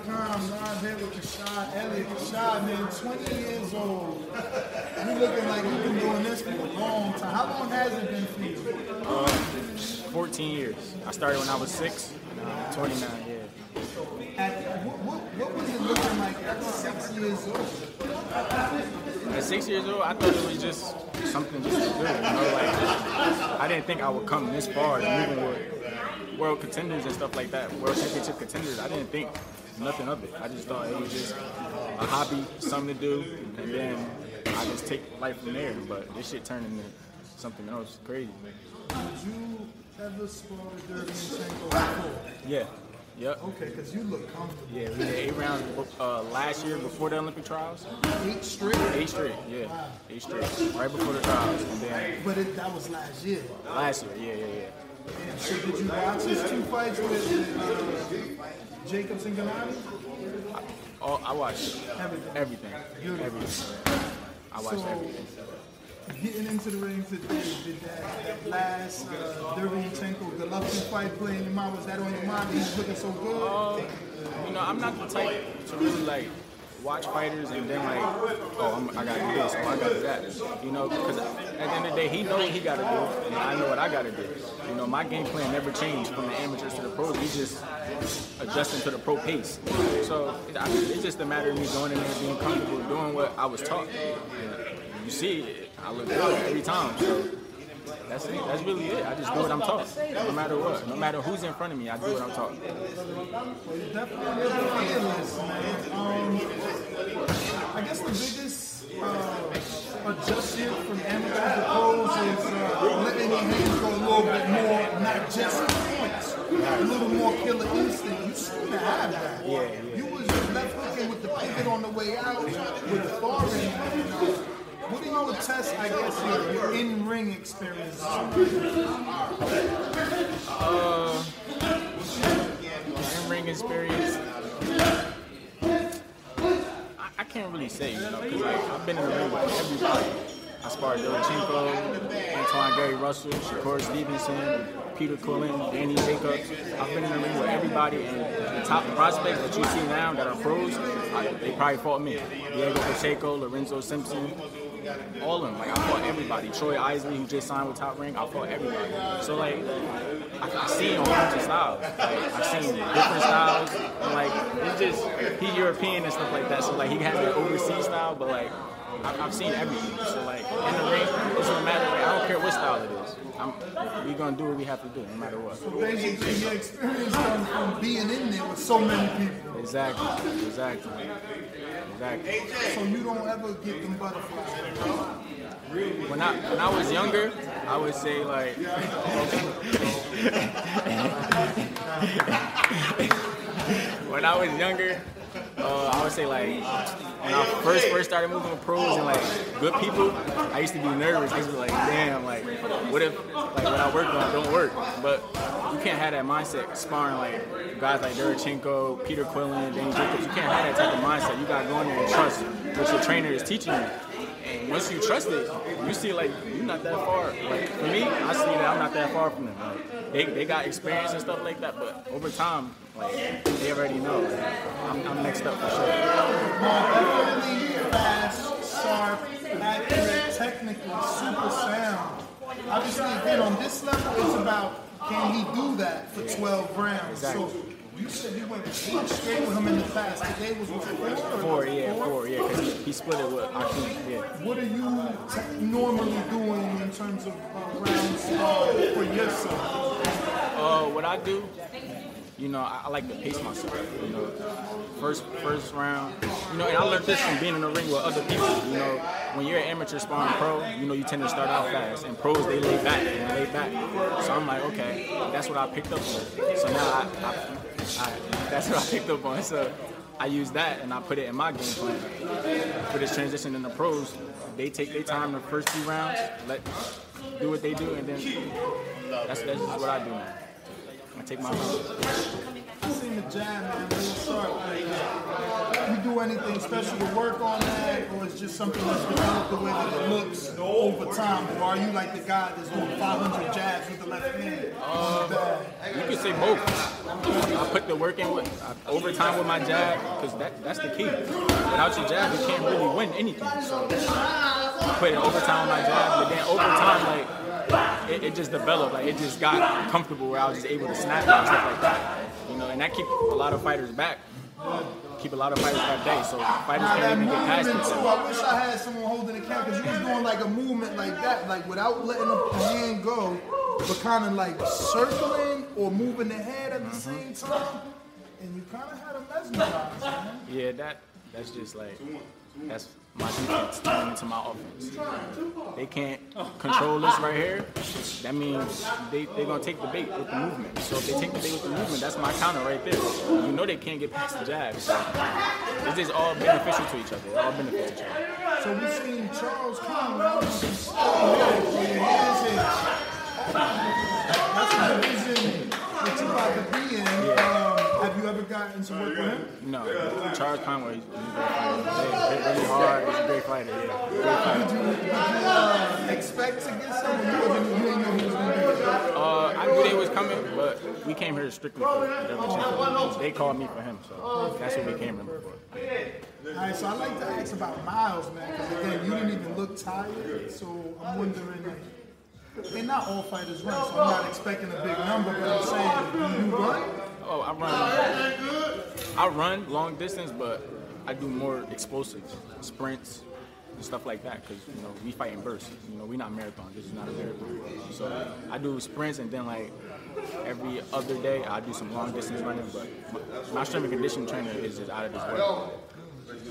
here with Kashad Elliott. Kashad, man, 20 years old. You looking like you've been doing this for a long time. How long has it been for you? Uh, 14 years. I started when I was six. Now I'm 29. Yeah. At, what, what, what was it looking like at six years old? At six years old, I thought it was just something just to do. You know, like I didn't think I would come this far, with world contenders and stuff like that, world championship contenders. I didn't think nothing of it. I just thought it was just a hobby, something to do, and then I just take life from there. But this shit turned into something else crazy. Did you ever spar Derevyanchenko before? Yeah. Yep. Okay, because you look comfortable. Yeah, we did eight rounds uh, last year before the Olympic trials. Eight straight? Eight straight, yeah. Wow. Eight straight. Right before the trials. And then but it, that was last year. Last year, yeah, yeah, yeah. So did you watch his two fights with uh, Jacobs and Gennady? Oh, I watched everything. Everything. Everything. I watched so, everything getting into the ring today, did that, that last uh, Derevyanchenko Golovkin fight play in your mind? Was that on your mind? He's looking so good. Uh, you know, I'm not the type to really like watch fighters and then like, oh, I'm, i got to do this, oh, I got to do that. You know, because at the end of the day, he knows what he got to do, and I know what I got to do. You know, my game plan never changed from the amateurs to the pros. We just adjusting to the pro pace. So it's just a matter of me going in there being comfortable doing what I was taught. You see it I look good every time. So that's it. That's really it. I just do what I'm taught, no matter what. No matter who's in front of me, I do what I'm taught. Definitely fearless, man. Um, I guess the biggest uh, adjustment from amateur to pros is uh, letting your hands go a little bit more, not just points, a little more killer instinct. You seem to have that. Yeah, yeah. You was left hooking with the pivot on the way out with authority. What do you attest, I guess, your, your in-ring experience? Uh, in-ring experience. I, I, can't really say, you know, because like, I've been in the ring with everybody. I sparred Derevyanchenko, Antuanne Gary Russell, Shakur Stevenson, Peter Quillin, Danny Jacobs. I've been in the ring with everybody, and the top prospects that you see now that are pros, I, they probably fought me. Diego Pacheco, Lorenzo Simpson, all of them. Like I fought everybody. Troy Isley, who just signed with Top Rank, I fought everybody. So like I, I seen a bunch of styles. Like I've seen different styles. And like it's just he European and stuff like that. So like he has that overseas style, but like I've seen everything. So like in the ring, it doesn't matter. Like, I don't care what style it is. I'm, we gonna do what we have to do, no matter what. So basically, your experience comes from being in there with so many people. Exactly. Exactly. Exactly. So you don't ever get them butterflies. When I when I was younger, I would say like. when I was younger, uh, I would say like when I first first started moving with pros and like good people, I used to be nervous. I used to be like, damn, like what if like what I work on don't work? But you can't have that mindset sparring like guys like Derevyanchenko, Peter Quillin, Danny Jacobs. You can't have that type of mindset. You gotta go in there and trust what your trainer is teaching you. And once you trust it, you see like you're not that far. Like for me, I see that I'm not that far from them. Like, they, they got experience and stuff like that, but over time, like they already know. Like, I'm, I'm next up for sure. Fast, sharp, accurate, technically super sound. Obviously, again, on this level, it's about can he do that for 12 rounds? Exactly. So you said you went eight straight with him in the past. Today was what, four? Four, yeah, four, yeah, because he, he, split it with Akeem, yeah. What are you normally doing in terms of uh, rounds uh, for yourself? Uh, what I do, you know, I, I, like to pace myself. You know, first first round. You know, and I learned this from being in the ring with other people. You know, when you're an amateur sparring pro, you know you tend to start out fast, and pros they lay back and lay back. So I'm like, okay, that's what I picked up on. So now I, I, I that's what I picked up on. So. I use that and I put it in my game plan. For this transition in the pros, they take their time the first few rounds, let do what they do, and then that's that's what I do now. I take my You seen the jab, man, real sharp. You do anything special to work on that, or it's just something that's developed the way that it looks over time? Or are you like the guy that's doing 500 jabs with the left hand? Uh, you could say both. I put the work in with I, overtime with my jab because that, that's the key. Without your jab, you can't really win anything. So I put in overtime with my jab, but then over time, like it, it, just developed. Like it just got comfortable where I was just able to snap and stuff like that. You know, and that keep a lot of fighters back. Keep a lot of fighters back day, so fighters that can't even get past movement too, themselves. I wish I had someone holding the count because you was doing like a movement like that, like without letting the hand go, but kind of like circling or moving the head at the mm-hmm. same time. And you kind of had a mesmerized, man. Yeah, that that's just like that's my defense turning into my offense. They can't control this right here. That means they they're gonna take the bait with the movement. So if they take the bait with the movement, that's my counter right there. You know they can't get past the jab. So it's just all beneficial to each other. It all benefits each other. So we've seen Charles King, right? He's still here, where your. That's the division that you about to be in. Um, have you ever gotten to work with him? No, Charles Conwell, he's a great fighter. He's really hard. He's a great fighter. Yeah, to be there? Uh, I knew they was coming, but we came here strictly for the championship. They called me for him, so that's what we came here for. All right, so I'd like to ask about Miles, man, because again, you didn't even look tired, so I'm wondering, like, and not all fighters run, so I'm not expecting a big number, but I'm saying, you run? Oh, I run. I run long distance, but I do more explosives, sprints, and stuff like that. Because you know we fight in bursts. You know we not marathon. This is not a marathon. So I do sprints, and then like every other day I do some long distance running. But my, my strength and conditioning trainer is just out of this world.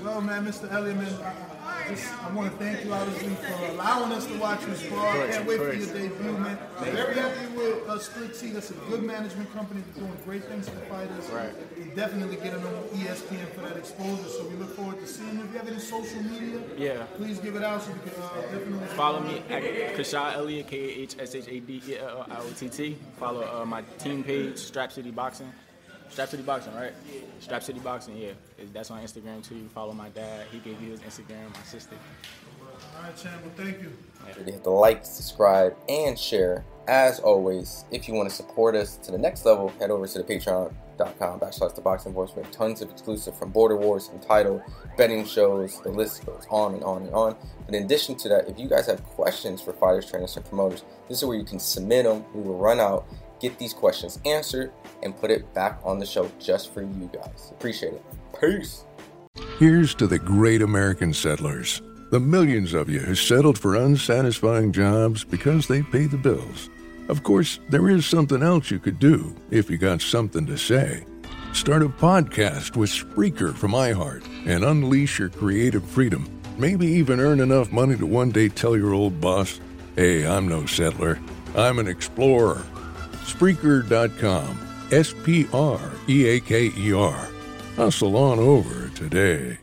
Well, man, Mr. Elliott, man, I, I just, I want to thank you, obviously, for allowing us to watch you spar. I can't wait for your debut, man. Very happy with uh, Split T. That's a good management company. They're doing great things for the fighters. Right. They're definitely getting on ESPN for that exposure, so we look forward to seeing you. If you have any social media, Yeah. please give it out so we can uh, definitely Follow me at Kashad Elliott, K A H S H A D E L I O T T. Follow uh, my team page, Strap City Boxing. Strap City Boxing, right? Yeah. Strap City Boxing, yeah. That's on Instagram too. Follow my dad. He gave you his Instagram. My sister. All right, Chan, well, thank you. You have to like, subscribe, and share. As always, if you want to support us to the next level, head over to the patreon.com backslash the boxing voice. We have tons of exclusive from Border Wars, Entitled, betting shows, the list goes on and on and on. But in addition to that, if you guys have questions for fighters, trainers, and promoters, this is where you can submit them. We will run out, get these questions answered, and put it back on the show just for you guys. Appreciate it. Peace. Here's to the great American settlers, the millions of you who settled for unsatisfying jobs because they pay the bills. Of course, there is something else you could do if you got something to say. Start a podcast with Spreaker from iHeart and unleash your creative freedom. Maybe even earn enough money to one day tell your old boss, hey, I'm no settler, I'm an explorer. Spreaker.com. S P R E A K E R. Hustle on over today.